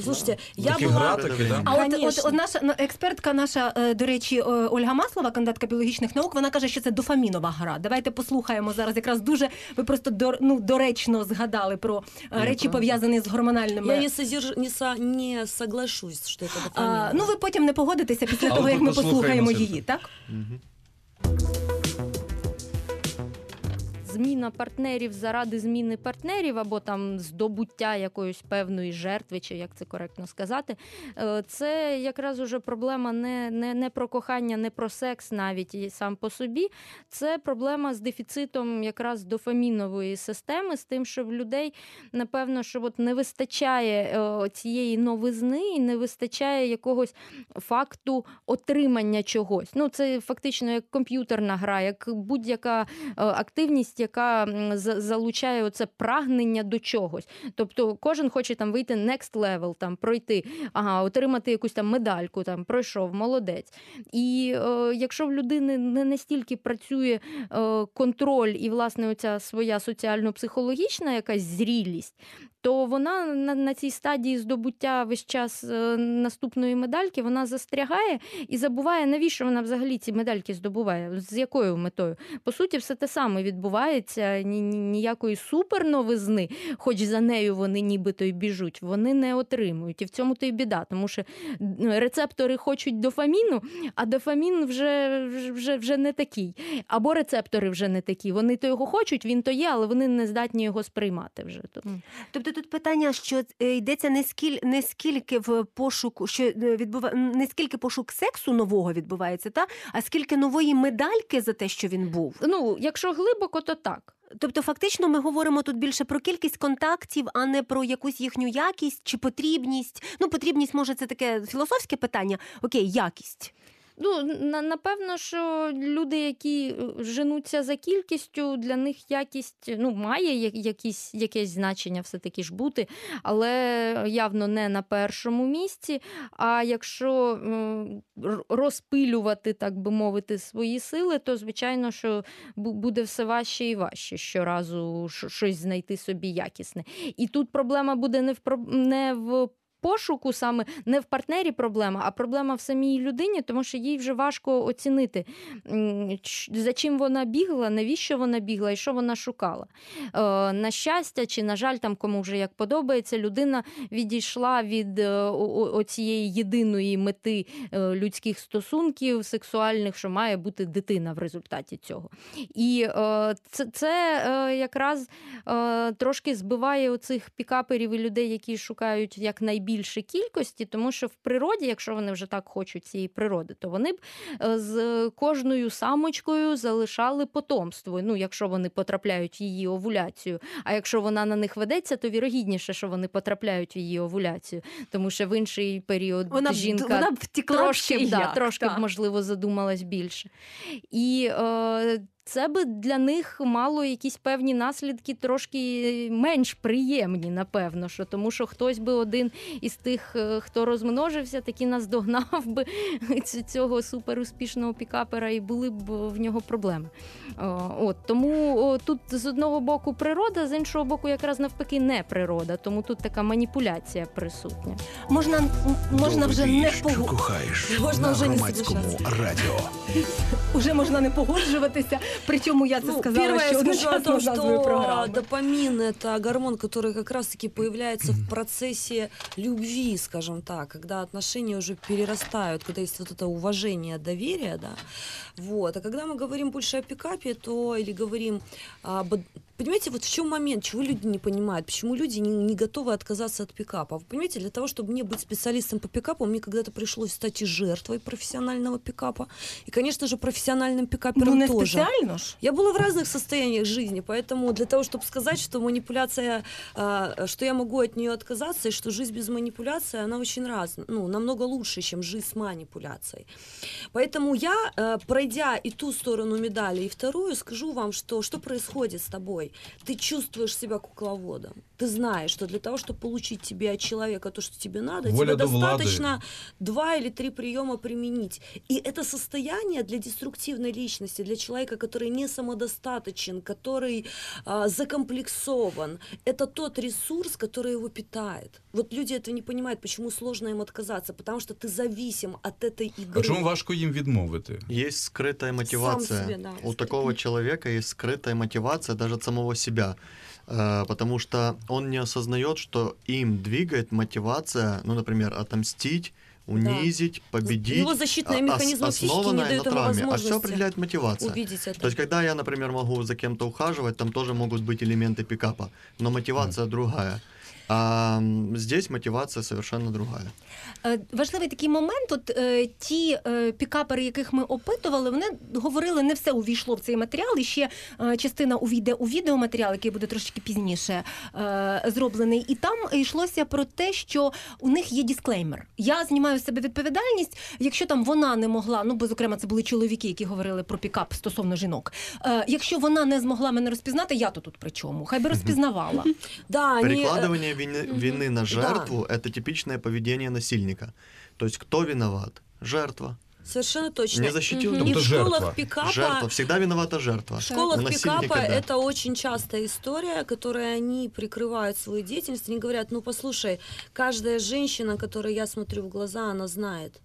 Слушайте, я Такі была... гра да? А от, от, от наша ну, експертка, наша, е, до речі, е, Ольга Маслова, кандидатка біологічних наук, вона каже, що це дофамінова гра. Давайте послухаємо зараз. Якраз дуже ви просто дор, ну, доречно згадали про е, речі, пов'язані з гормональними. Я не, содерж... не, со... не соглашусь, что это А, ну ви потім не погодитеся після того, як ми послухаємо її, так? Мгм. Зміна партнерів заради зміни партнерів або там здобуття якоїсь певної жертви, чи як це коректно сказати, е, це якраз уже проблема не, не, не про кохання, не про секс навіть і сам по собі. Це проблема з дефіцитом якраз дофамінової системи, з тим, що в людей, напевно, що от не вистачає е, цієї новизни і не вистачає якогось факту отримання чогось. Ну, це фактично як комп'ютерна гра, як будь-яка е, активність, яка залучає оце прагнення до чогось. Тобто кожен хоче там вийти next level, там пройти, ага, отримати якусь там медальку, там пройшов, молодець. І е, якщо в людини не настільки працює е, контроль і власне оця своя соціально-психологічна якась зрілість, то вона на, на цій стадії здобуття весь час е, наступної медальки вона застрягає і забуває, навіщо вона взагалі ці медальки здобуває, з якою метою. По суті, все те саме відбувається, ні, ні- ніякої суперновизни, хоч за нею вони нібито й біжуть, вони не отримують. І в цьому то й біда, тому що рецептори хочуть дофаміну, а дофамін вже- вже, вже не такий. Або рецептори вже не такі. Вони то його хочуть, він то є, але вони не здатні його сприймати вже. Тобто тут питання, що е, йдеться не скіль не скільки в пошуку, що е, відбува... не скільки пошук сексу нового відбувається, та а скільки нової медальки за те, що він був. Ну, якщо глибоко, то так. Тобто, фактично, ми говоримо тут більше про кількість контактів, а не про якусь їхню якість чи потрібність. Ну, потрібність може це таке філософське питання. Окей, якість. Ну, напевно, що люди, які е, женуться за кількістю, для них якість ну, має якісь, якесь значення все-таки ж бути, але явно не на першому місці. А якщо розпилювати, так би мовити, свої сили, то звичайно, що буде все важче і важче щоразу щось знайти собі якісне. І тут проблема буде не в не в пошуку саме не в партнері проблема, а проблема в самій людині, тому що їй вже важко оцінити, за чим вона бігла, навіщо вона бігла і що вона шукала. Е, На щастя, чи, на жаль, там кому вже як подобається, людина відійшла від е, оцієї єдиної мети е, людських стосунків сексуальних, що має бути дитина в результаті цього. І це, це якраз трошки збиває оцих пікаперів і людей, які шукають якнайбільше кількості, тому що в природі, якщо вони вже так хочуть цієї природи, то вони б е, з кожною самочкою залишали потомство. Ну, якщо вони потрапляють в її овуляцію. А якщо вона на них ведеться, то вірогідніше, що вони потрапляють в її овуляцію, тому що в інший період Вона жінка вона б трошки, ще да, трошки б, можливо, задумалась більше. І е, це би для них мало якісь певні наслідки трошки менш приємні, напевно, що тому що хтось би один із тих, е, хто розмножився, таки наздогнав би цього суперуспішного пікапера, і були б в нього проблеми. От тому тут з одного боку природа, з іншого боку, якраз навпаки, не природа. Тому тут така маніпуляція присутня. Можна, можна вже не погу... кохаєш Можна на вже не громадському радіо. Уже можна не погоджуватися. Причому я це Ну, сказала, первое я скажу о том, что допамин это гормон, который как раз-таки появляется в процессе любви, скажем так, когда отношения уже перерастают, когда есть вот это уважение, доверие, да. Вот. А когда мы говорим больше о пикапе, то или говорим об Понимаете, вот в чем момент, чего люди не понимают, почему люди не, не готовы отказаться от пикапа? Вы понимаете, для того, чтобы мне быть специалистом по пикапу, мне когда-то пришлось стать и жертвой профессионального пикапа, и, конечно же, профессиональным пикапером Ну, тоже. спеціально ж. Я была в разных состояниях жизни, поэтому для того, чтобы сказать, что манипуляция, а, что я могу от нее отказаться, и что жизнь без манипуляции, она очень разная, ну, намного лучше, чем жизнь с манипуляцией. Поэтому я, э, пройдя и ту сторону медали, и вторую, скажу вам, что, что происходит с тобой. Ты чувствуешь себя кукловодом. Ты знаешь, что для того, чтобы получить тебе от человека то, что тебе надо, Воля тебе достаточно два или три приема применить. И это состояние для деструктивной личности, для человека, который не самодостаточен, который а, закомплексован, это тот ресурс, который его питает. Вот люди этого не понимают, почему сложно им отказаться, потому что ты зависим от этой игры. А чому важко їм відмовити? Есть скрытая мотивация. себе, да. У такого человека есть скрытая мотивация даже от самого себя. Э, Потому что он не осознает, что им двигает мотивация, ну, например, отомстить, унизить, победить. Его защитные а- ос- механизмы психики не дают на ему травме. А все определяет мотивация. увидеть это. То есть, когда я, например, могу за кем-то ухаживать, там тоже могут быть элементы пикапа, но мотивация другая. А здесь мотивация совершенно другая. Е, Важливий такий момент. От е, ті е, пікапери, яких ми опитували, вони говорили, не все увійшло в цей матеріал. І ще частина увійде у відеоматеріал, який буде трошки пізніше зроблений. І там йшлося про те, що у них є дисклеймер. Я знімаю з себе відповідальність, якщо там вона не могла, ну бо зокрема це були чоловіки, які говорили про пікап стосовно жінок. Якщо вона не змогла мене розпізнати, я то тут при чому? Хай би розпізнавала. Да, Перекладывание вины, вины на Да. жертву это типичное поведение насильника. То есть кто виноват? Жертва. Совершенно точно. Не защитил И друг в школах Жертва. пикапа... Жертва. Всегда виновата жертва. В школах насильника пикапа да. это очень частая история, которой они прикрывают свою деятельность. Они говорят, ну послушай, каждая женщина, которой я смотрю в глаза, она знает,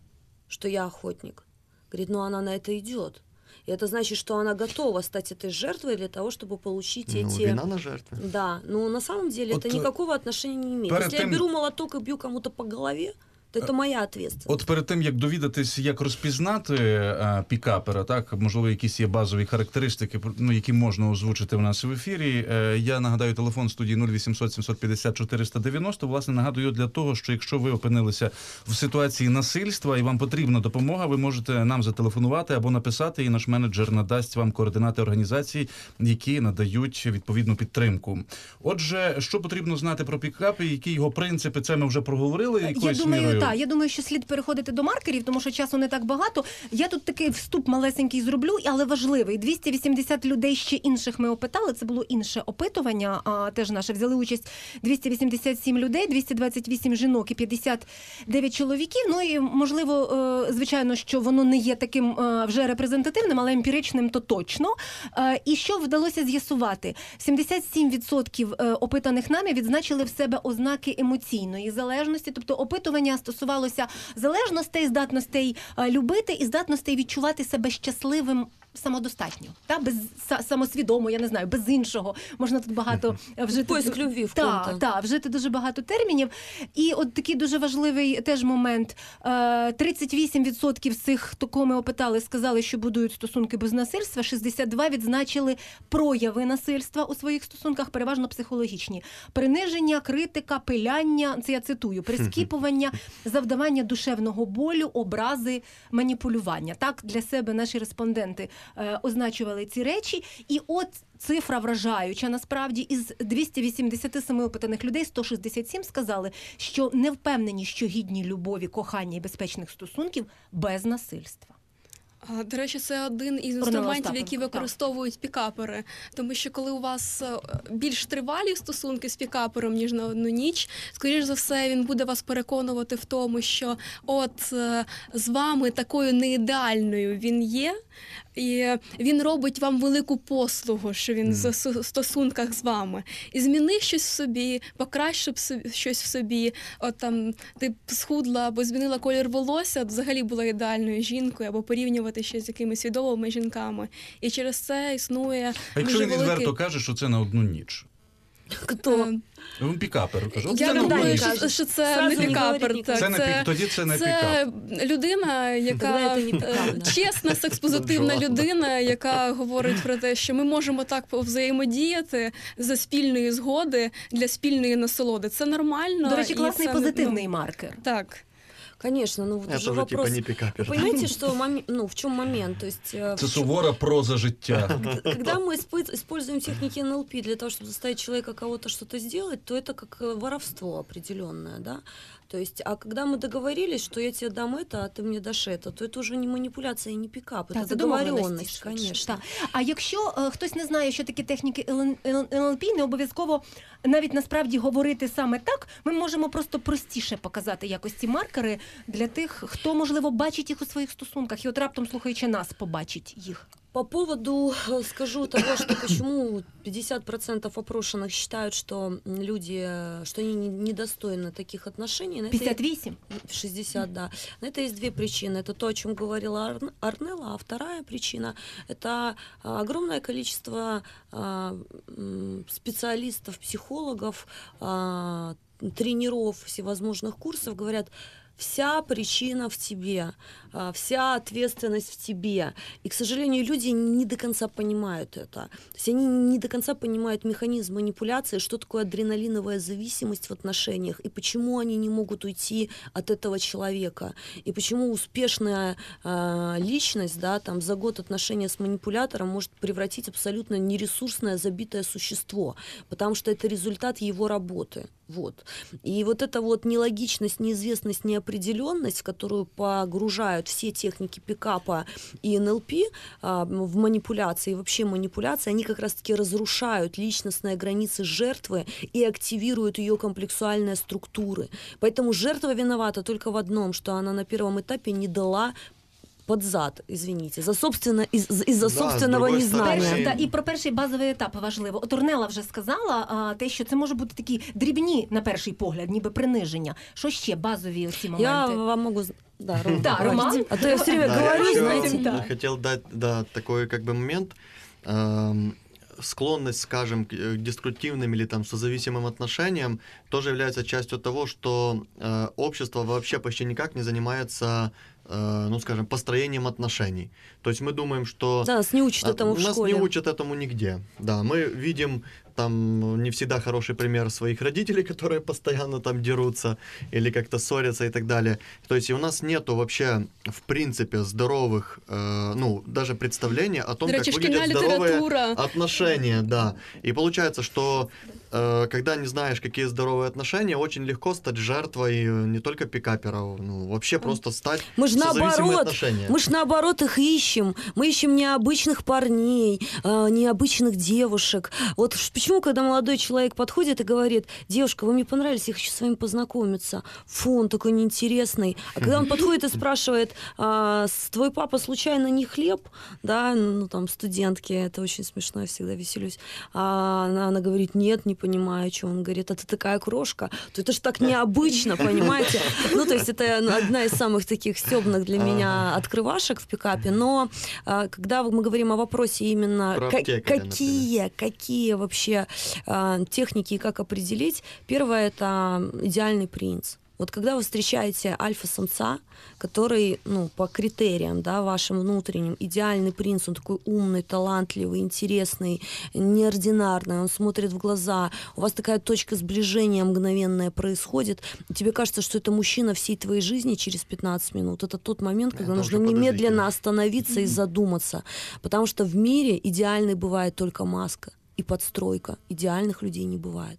что я охотник. Говорит, ну она на это идет. И это значит, что она готова стать этой жертвой для того, чтобы получить Ну, эти... вина на жертве. Да, но на самом деле Вот, это э, никакого отношения не имеет. перед Если тем- я беру молоток и бью кому-то по голове, то это моя ответственность. От перед тим як довідатись, як розпізнати е, пікапера, так можливо, якісь є базові характеристики, ну які можна озвучити в нас в ефірі. Е, я нагадаю телефон студії 0800 750 490. Власне, нагадую для того, що якщо ви опинилися в ситуації насильства і вам потрібна допомога, ви можете нам зателефонувати або написати, і наш менеджер надасть вам координати організацій, які надають відповідну підтримку. Отже, що потрібно знати про пікапи, які його принципи, це ми вже проговорили. Якоюсь думаю, мірою. Так. Я думаю, що слід переходити до маркерів, тому що часу не так багато. Я тут такий вступ малесенький зроблю, але важливий. 280 людей ще інших ми опитали. Це було інше опитування. А теж наше взяли участь 287 людей, 228 жінок і 59 чоловіків. Ну і можливо, е, звичайно, що воно не є таким е, вже репрезентативним, але емпіричним то точно. Е, І що вдалося з'ясувати? 77% е, опитаних нами відзначили в себе ознаки емоційної залежності, тобто опитування стосувалося залежностей, здатностей е, любити і здатностей відчувати себе щасливим. Самодостатньо, та без самосвідомо, я не знаю, без іншого можна тут багато е, вжити. Поиск любви в та, та, вжити дуже багато термінів. І от такий дуже важливий теж момент. Е, 38% з цих, хто кого ми опитали, сказали, що будують стосунки без насильства. 62 відзначили прояви насильства у своїх стосунках, переважно психологічні. Приниження, критика, пиляння, це я цитую, прискіпування, завдавання душевного болю, образи, маніпулювання. Так для себе наші респонденти е, означували ці речі. І от цифра вражаюча. Насправді, із 287 опитаних людей 167 сказали, що не впевнені, що гідні любові, кохання і безпечних стосунків без насильства. До речі, це один із інструментів, які використовують пікапери. Тому що коли у вас е, більш тривалі стосунки з пікапером, ніж на одну ніч, скоріш за все, він буде вас переконувати в тому, що от е, з вами такою неідеальною він є, і він робить вам велику послугу, що він в стосунках з вами. І зміни щось в собі, покращив щось в собі. От там ти схудла або змінила колір волосся, от взагалі була ідеальною жінкою, або порівнювати ще з якимись відомими жінками. І через це існує А якщо дуже він великий... відверто каже, що це на одну ніч. Кто? Е, Він пікапер Кажу, Я це думаю, що, що це Сразу не не пікапер. так, Це не пік- тоді це не це людина, яка це не е, пікап, чесна, секспозитивна людина, яка говорить про те, що ми можемо так взаємодіяти за спільної згоди для спільної насолоди. Це нормально. До речі, і класний це, позитивний ну, маркер. Так. Конечно, ну вот Это уже уже вопрос. типа не пикапер. Вы понимаете, что ну, в чем момент? То есть, э, Це чём- сувора проза життя. Когда мы используем техники НЛП для того, чтобы заставить человека кого-то что-то сделать, то это как э, воровство определенное, да. То есть, а когда мы договорились, что я тебе дам это, а ты мне дашь это, то это уже не манипуляция и не пикап, Так, это це договоренность, домовленості швидше. конечно. Так. А якщо е, хтось не знає, що такі техніки ЛН- ЛН- НЛП, не обов'язково навіть насправді говорити саме так, ми можемо просто простіше показати якось ці маркери для тих, хто можливо бачить їх у своїх стосунках, і от раптом слухаючи нас, побачить їх. По поводу, э, скажу того, что почему 50% опрошенных считают, что люди, э, что они не- недостойны таких отношений. на это- 58? 60, да. На это есть две причины. Это то, о чем говорила Арн- Арнелла, а вторая причина – это а, огромное количество специалистов, психологов, тренеров всевозможных курсов говорят, Вся причина в тебе, а, вся ответственность в тебе. И, к сожалению, люди не до конца понимают это. То есть они не до конца понимают механизм манипуляции, что такое адреналиновая зависимость в отношениях, и почему они не могут уйти от этого человека, и почему успешная а, личность, да, там за год отношения с манипулятором может превратить абсолютно нересурсное, забитое существо, потому что это результат его работы. Вот. И вот эта вот нелогичность, неизвестность, неопределенность, в которую погружают все техники пикапа и НЛП а, в манипуляции, и вообще манипуляции, они как раз-таки разрушают личностные границы жертвы и активируют ее комплексуальные структуры. Поэтому жертва виновата только в одном, что она на первом этапе не дала под зад, извините, за собственно, из- из-за Да, с собственного другой незнания. стороны, Перший, та, і про перший базовий етап важливо. От Орнела вже сказала а, те, що це може бути такі дрібні на перший погляд, ніби приниження. Що ще базові оці моменти? Я вам могу... з- Да, Ром, Да, говорите. Роман. А то я все время Да, я говорю, еще знаете. да. хотел дать да, такой как бы момент. Эм, склонность, скажем, к э, деструктивным или там созависимым отношениям тоже является частью того, что э, общество вообще почти никак не занимается, э, ну, скажем, построением отношений. То есть мы думаем, что... Да, нас не учат А, этому в Нас школе. не учат этому нигде. Да, мы видим там не всегда хороший пример своих родителей, которые постоянно там дерутся или как-то ссорятся и так далее. То есть и у нас нету вообще, в принципе, здоровых, э, ну, даже представления о том, До как речі, шкільна выглядят здоровые література. отношения, да. И получается, что э, когда не знаешь, какие здоровые отношения, очень легко стать жертвой э, не только пикаперов, ну, вообще просто стать Мы созависимые наоборот, отношения. мы же наоборот их ищем. Мы ищем необычных парней, а, необычных девушек. Вот почему, когда молодой человек подходит и говорит, девушка, вы мне понравились, я хочу с вами познакомиться. Фу, он такой неинтересный. А когда он подходит и спрашивает, а, твой папа случайно не хлеб? Да, ну там студентки, это очень смешно, я всегда веселюсь. А она, она говорит, нет, не понимаю, о чем. Он говорит, а ты такая крошка. То это же так необычно, понимаете? Ну, то есть это одна из самых таких стебных для меня открывашек в пикапе. Но а, когда мы говорим о вопросе именно какие, какие вообще а, техники и как определить, первое это идеальный принц. Вот когда вы встречаете альфа-самца, который, ну, по критериям, да, вашим внутренним, идеальный принц, он такой умный, талантливый, интересный, неординарный, он смотрит в глаза, у вас такая точка сближения мгновенная происходит, тебе кажется, что это мужчина всей твоей жизни через 15 минут. Это тот момент, когда Это нужно немедленно остановиться и задуматься, потому что в мире идеальной бывает только маска и подстройка. Идеальных людей не бывает.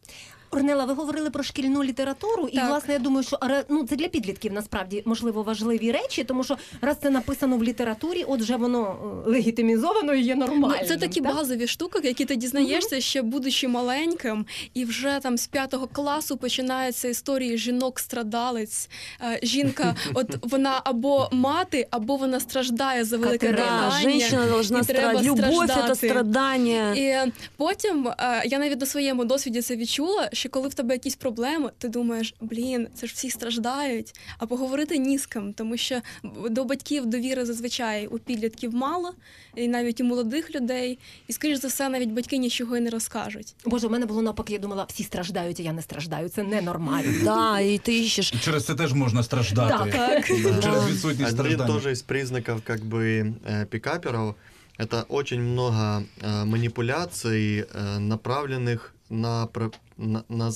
Орнела, ви говорили про шкільну літературу, і Так. власне я думаю, що ну, це для підлітків насправді можливо важливі речі, тому що раз це написано в літературі, отже, воно е, легітимізовано і є нормальним. Ну, це такі так? базові штуки, які ти дізнаєшся ще будучи маленьким, і вже там з п'ятого класу починаються історії жінок-страдалець. Е, Жінка, от вона або мати, або вона страждає за велике і треба страдать. Любовь это І потім е, я навіть на своєму досвіді це відчула, що коли в тебе якісь проблеми, ти думаєш, блін, це ж всі страждають, а поговорити ні з ким, тому що до батьків довіри зазвичай у підлітків мало, і навіть у молодих людей. І скоріш за все, навіть батьки нічого і не розкажуть. Боже, у мене було навпаки, я думала, всі страждають, а я не страждаю. Це ненормально. Да, и ты ищешь. І через це теж можна страждати. Так, Через Да. відсутність Один страждання. тоже из признаков как бы э, пикаперов это очень много э, манипуляций, э, направленных на, на, на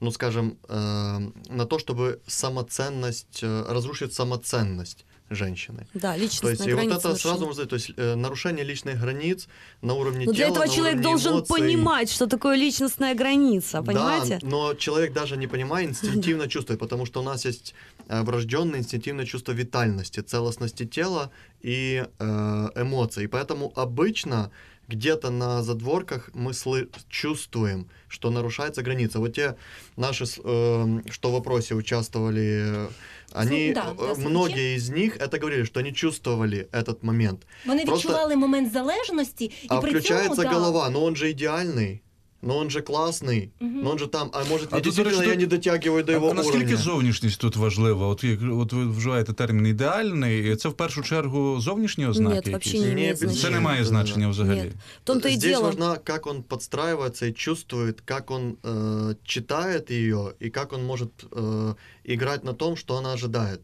ну скажем, э, на то, чтобы самоценность, э, разрушить самоценность женщины. Да, То есть, личностная и вот это сразу нарушена. можно сказать, то есть э, нарушение личных границ на уровне Но для тела, этого на человек должен эмоций. понимать, что такое личностная граница, понимаете? Да, но человек даже не понимая, инстинктивно чувствует, потому что у нас есть э, врожденное инстинктивное чувство витальности, целостности тела и э, эмоций. И поэтому обычно где-то на задворках мы слы- чувствуем, что нарушается граница. Вот те наши, с- э, что в вопросе участвовали, э, они, да, э, да, слушай. многие из них это говорили, что они чувствовали этот момент. Вони Просто- відчували момент залежності, і А при включается цьому, да, голова, но он же идеальный. Но он же классный, но он же там, а может, А я тут, действительно до речі, я не дотягиваю до А его наскільки уровня. зовнішність тут важлива? От як от ви вживаєте термін ідеальний, це в першу чергу зовнішні ознаки? Нет, вообще якісь? не Не имеет без- Це значения. не має значення взагалі. Нет. В том-то и Здесь дело. важна, как он подстраивается и чувствует, как он э, читает ее и как он может э, играть на том, что она ожидает.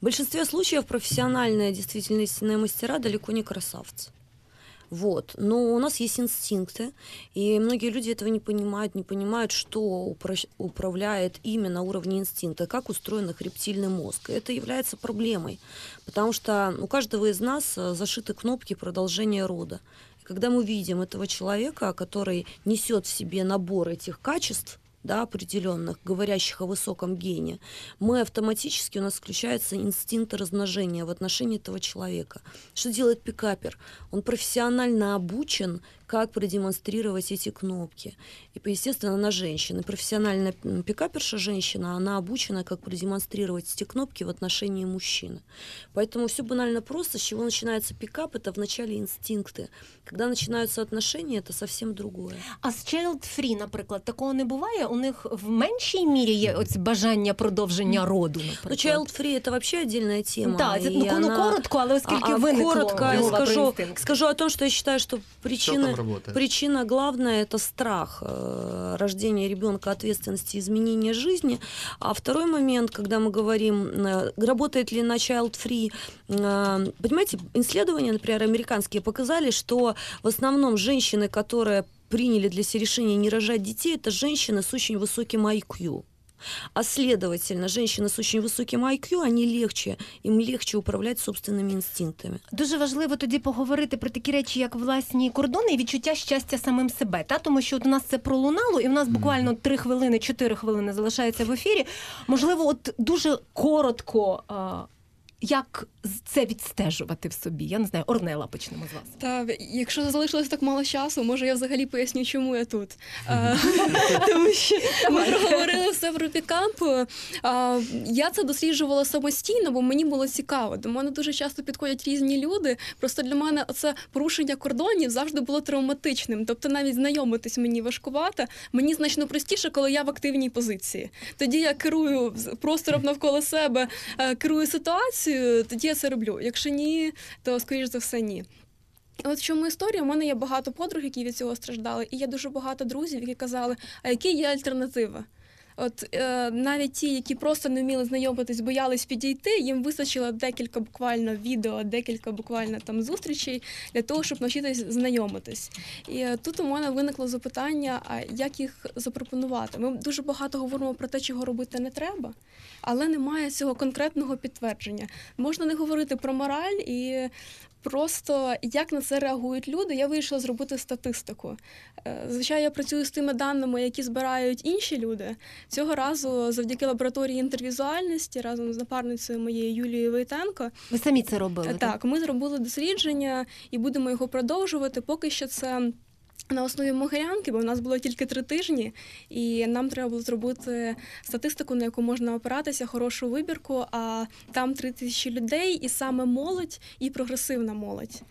В большинстве случаев профессиональные действительно истинные мастера далеко не красавцы. Вот. Но у нас есть инстинкты, и многие люди этого не понимают, не понимают, что упра- управляет ими на уровне инстинкта, как устроен их рептильный мозг. И это является проблемой, потому что у каждого из нас э, зашиты кнопки продолжения рода. Когда мы видим этого человека, который несет в себе набор этих качеств, да, определенных, говорящих о высоком гене, мы автоматически, у нас включается инстинкт размножения в отношении этого человека. Что делает пикапер? Он профессионально обучен, как продемонстрировать эти кнопки. И, естественно, она женщина. И Профессиональная м, пикаперша женщина, она обучена, как продемонстрировать эти кнопки в отношении мужчины. Поэтому все банально просто. С чего начинается пикап? Это вначале инстинкты. Когда начинаются отношения, это совсем другое. А з Child Free, наприклад, такого не буває. У них в меншій мірі є ось бажання продовження роду. Ну, Наприклад. child free это вообще отдельная тема. Так, це и ну, ну, она- коротко, але оскільки А, а виникло коротко я мова про скажу, інстинкт. скажу о том, что я считаю, что Что причина, там работает? причина главная это страх э, рождения ребенка, ответственности, изменения жизни. А второй момент, когда мы говорим, э, работает ли на child free, э, понимаете, исследования, например, американские показали, что в основном женщины, которые приняли для себя решение не рожать детей, это женщины с очень высоким IQ. А следовательно, женщины с очень высоким IQ, они легче, им легче управлять собственными инстинктами. Дуже важливо тоді поговорити про такі речі, як власні кордони і відчуття щастя самим себе. Та тому, що от у нас це пролунало, і в нас буквально три хвилини, чотири хвилини залишається в ефірі. Можливо, от дуже коротко. Як це відстежувати в собі? Я не знаю, Орнела почнемо з вас. Та якщо залишилось так мало часу, може я взагалі поясню, чому я тут. Тому що ми проговорили все про пікап. Я це досліджувала самостійно, бо мені було цікаво. До мене дуже часто підходять різні люди. Просто для мене це порушення кордонів завжди було травматичним. Тобто навіть знайомитись мені важкувато. Мені значно простіше, коли я в активній позиції. Тоді я керую простором навколо себе, е, керую ситуацією, тоді я це роблю. Якщо ні, то скоріш за все ні. От в чому історія? У мене є багато подруг, які від цього страждали, і є дуже багато друзів, які казали, а які є альтернатива? От е, навіть ті, які просто не вміли знайомитись, боялись підійти, їм вистачило декілька буквально відео, декілька буквально там зустрічей для того, щоб навчитись знайомитись. І е, тут у мене виникло запитання: а як їх запропонувати? Ми дуже багато говоримо про те, чого робити не треба, але немає цього конкретного підтвердження. Можна не говорити про мораль і. Просто як на це реагують люди, я вирішила зробити статистику. Е, Звичайно, я працюю з тими даними, які збирають інші люди. Цього разу, завдяки лабораторії інтервізуальності, разом з напарницею моєю Юлією Войтенко, Ви самі це робили? Так, так, ми зробили дослідження і будемо його продовжувати. Поки що це. На основі Могилянки, бо в нас було тільки три тижні, і нам треба було зробити статистику, на яку можна опиратися, хорошу вибірку. А там три тисячі людей, і саме молодь, і прогресивна молодь.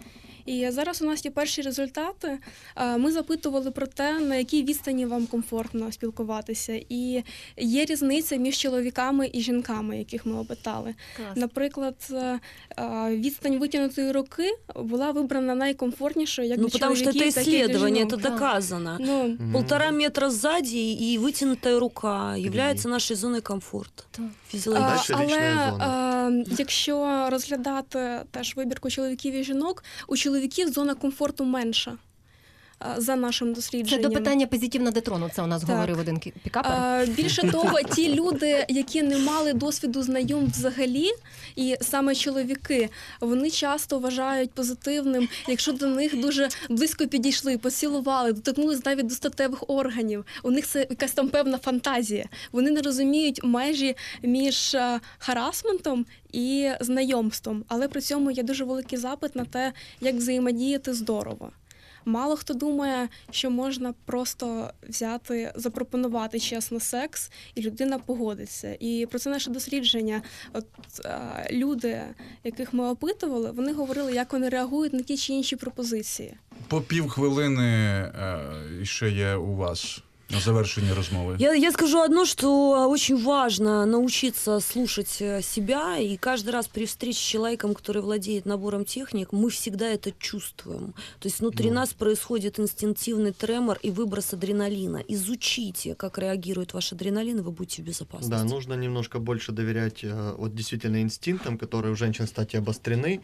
І зараз у нас є перші результати. Е, Ми запитували про те, на якій відстані вам комфортно спілкуватися, і є різниця між чоловіками і жінками, яких ми опитали. Клас. Наприклад, е, е, відстань витягнутої руки була вибрана найкомфортнішою, як Ну, для потому что чоловіків, это так і для исследование, жінок. это доказано. Ну, Полтора метра сзади и вытянутая рука является нашей зоной комфорта. А, Физиологически. але е, якщо розглядати теж вибірку чоловіків і жінок, у чоловіків зона комфорту менша за нашим Це дослідженням. до питання позитивно детрону. Це у нас Так. говорив один пікапер. Е, Більше того, ті люди, які не мали досвіду знайом взагалі, і саме чоловіки, вони часто вважають позитивним, якщо до них дуже близько підійшли, поцілували, доторкнулись навіть до статевих органів. У них це якась там певна фантазія. Вони не розуміють межі між е, харасментом і знайомством, але при цьому є дуже великий запит на те, як взаємодіяти здорово. Мало хто думає, що можна просто взяти, запропонувати чесно секс, і людина погодиться. І про це наше дослідження. От а, люди, яких ми опитували, вони говорили, як вони реагують на ті чи інші пропозиції. По півхвилини е, ще є у вас на завершенні розмови. Я, я скажу одно, что очень важно научиться слушать э, себя, и каждый раз при встрече с человеком, который владеет набором техник, мы всегда это чувствуем. То есть внутри Ну. нас происходит инстинктивный тремор и выброс адреналина. Изучите, как реагирует ваш адреналин, и вы будете в безопасности. Да, нужно немножко больше доверять э, вот действительно инстинктам, которые у женщин, кстати, обострены,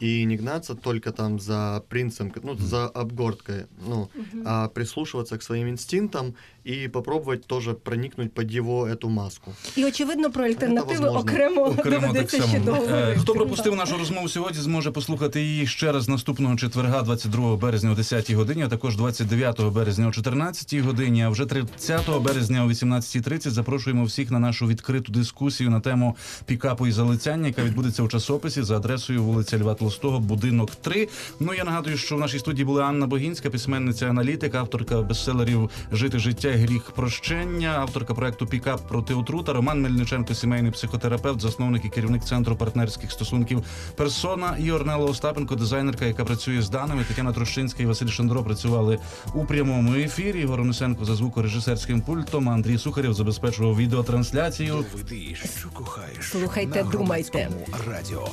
и не гнаться только там за принцем, ну, за обгорткой, ну, а прислушиваться к своим инстинктам и попробовать тоже проникнуть под его эту маску. І очевидно про альтернативи окремо, Окремо так само. Е. Хто пропустив нашу розмову сьогодні, зможе послухати її ще раз наступного четверга, 22 березня о 10 годині, а також 29 березня о 14 годині. А вже 30 березня о 18.30 запрошуємо всіх на нашу відкриту дискусію на тему пікапу і залицяння, яка відбудеться у часописі за адресою вулиця Льва Толстого, будинок 3. Ну я нагадую, що в нашій студії була Анна Богінська, письменниця аналітик, авторка бестселерів Жити життя, і гріх прощення, авторка проекту Пікап проти отрута, Роман Мельниченко, сімейний психотерапевт, засновник і керівник центру партнерських стосунків Персона і Орнела Остапенко, дизайнерка, яка працює з даними. Тетяна Трощинська і Василь Шандро працювали у прямому ефірі. Ігор Онисенко за звукорежисерським пультом. Андрій Сухарєв забезпечував відеотрансляцію. Доведи, що кохаєш. Слухайте, на думайте. Радіо.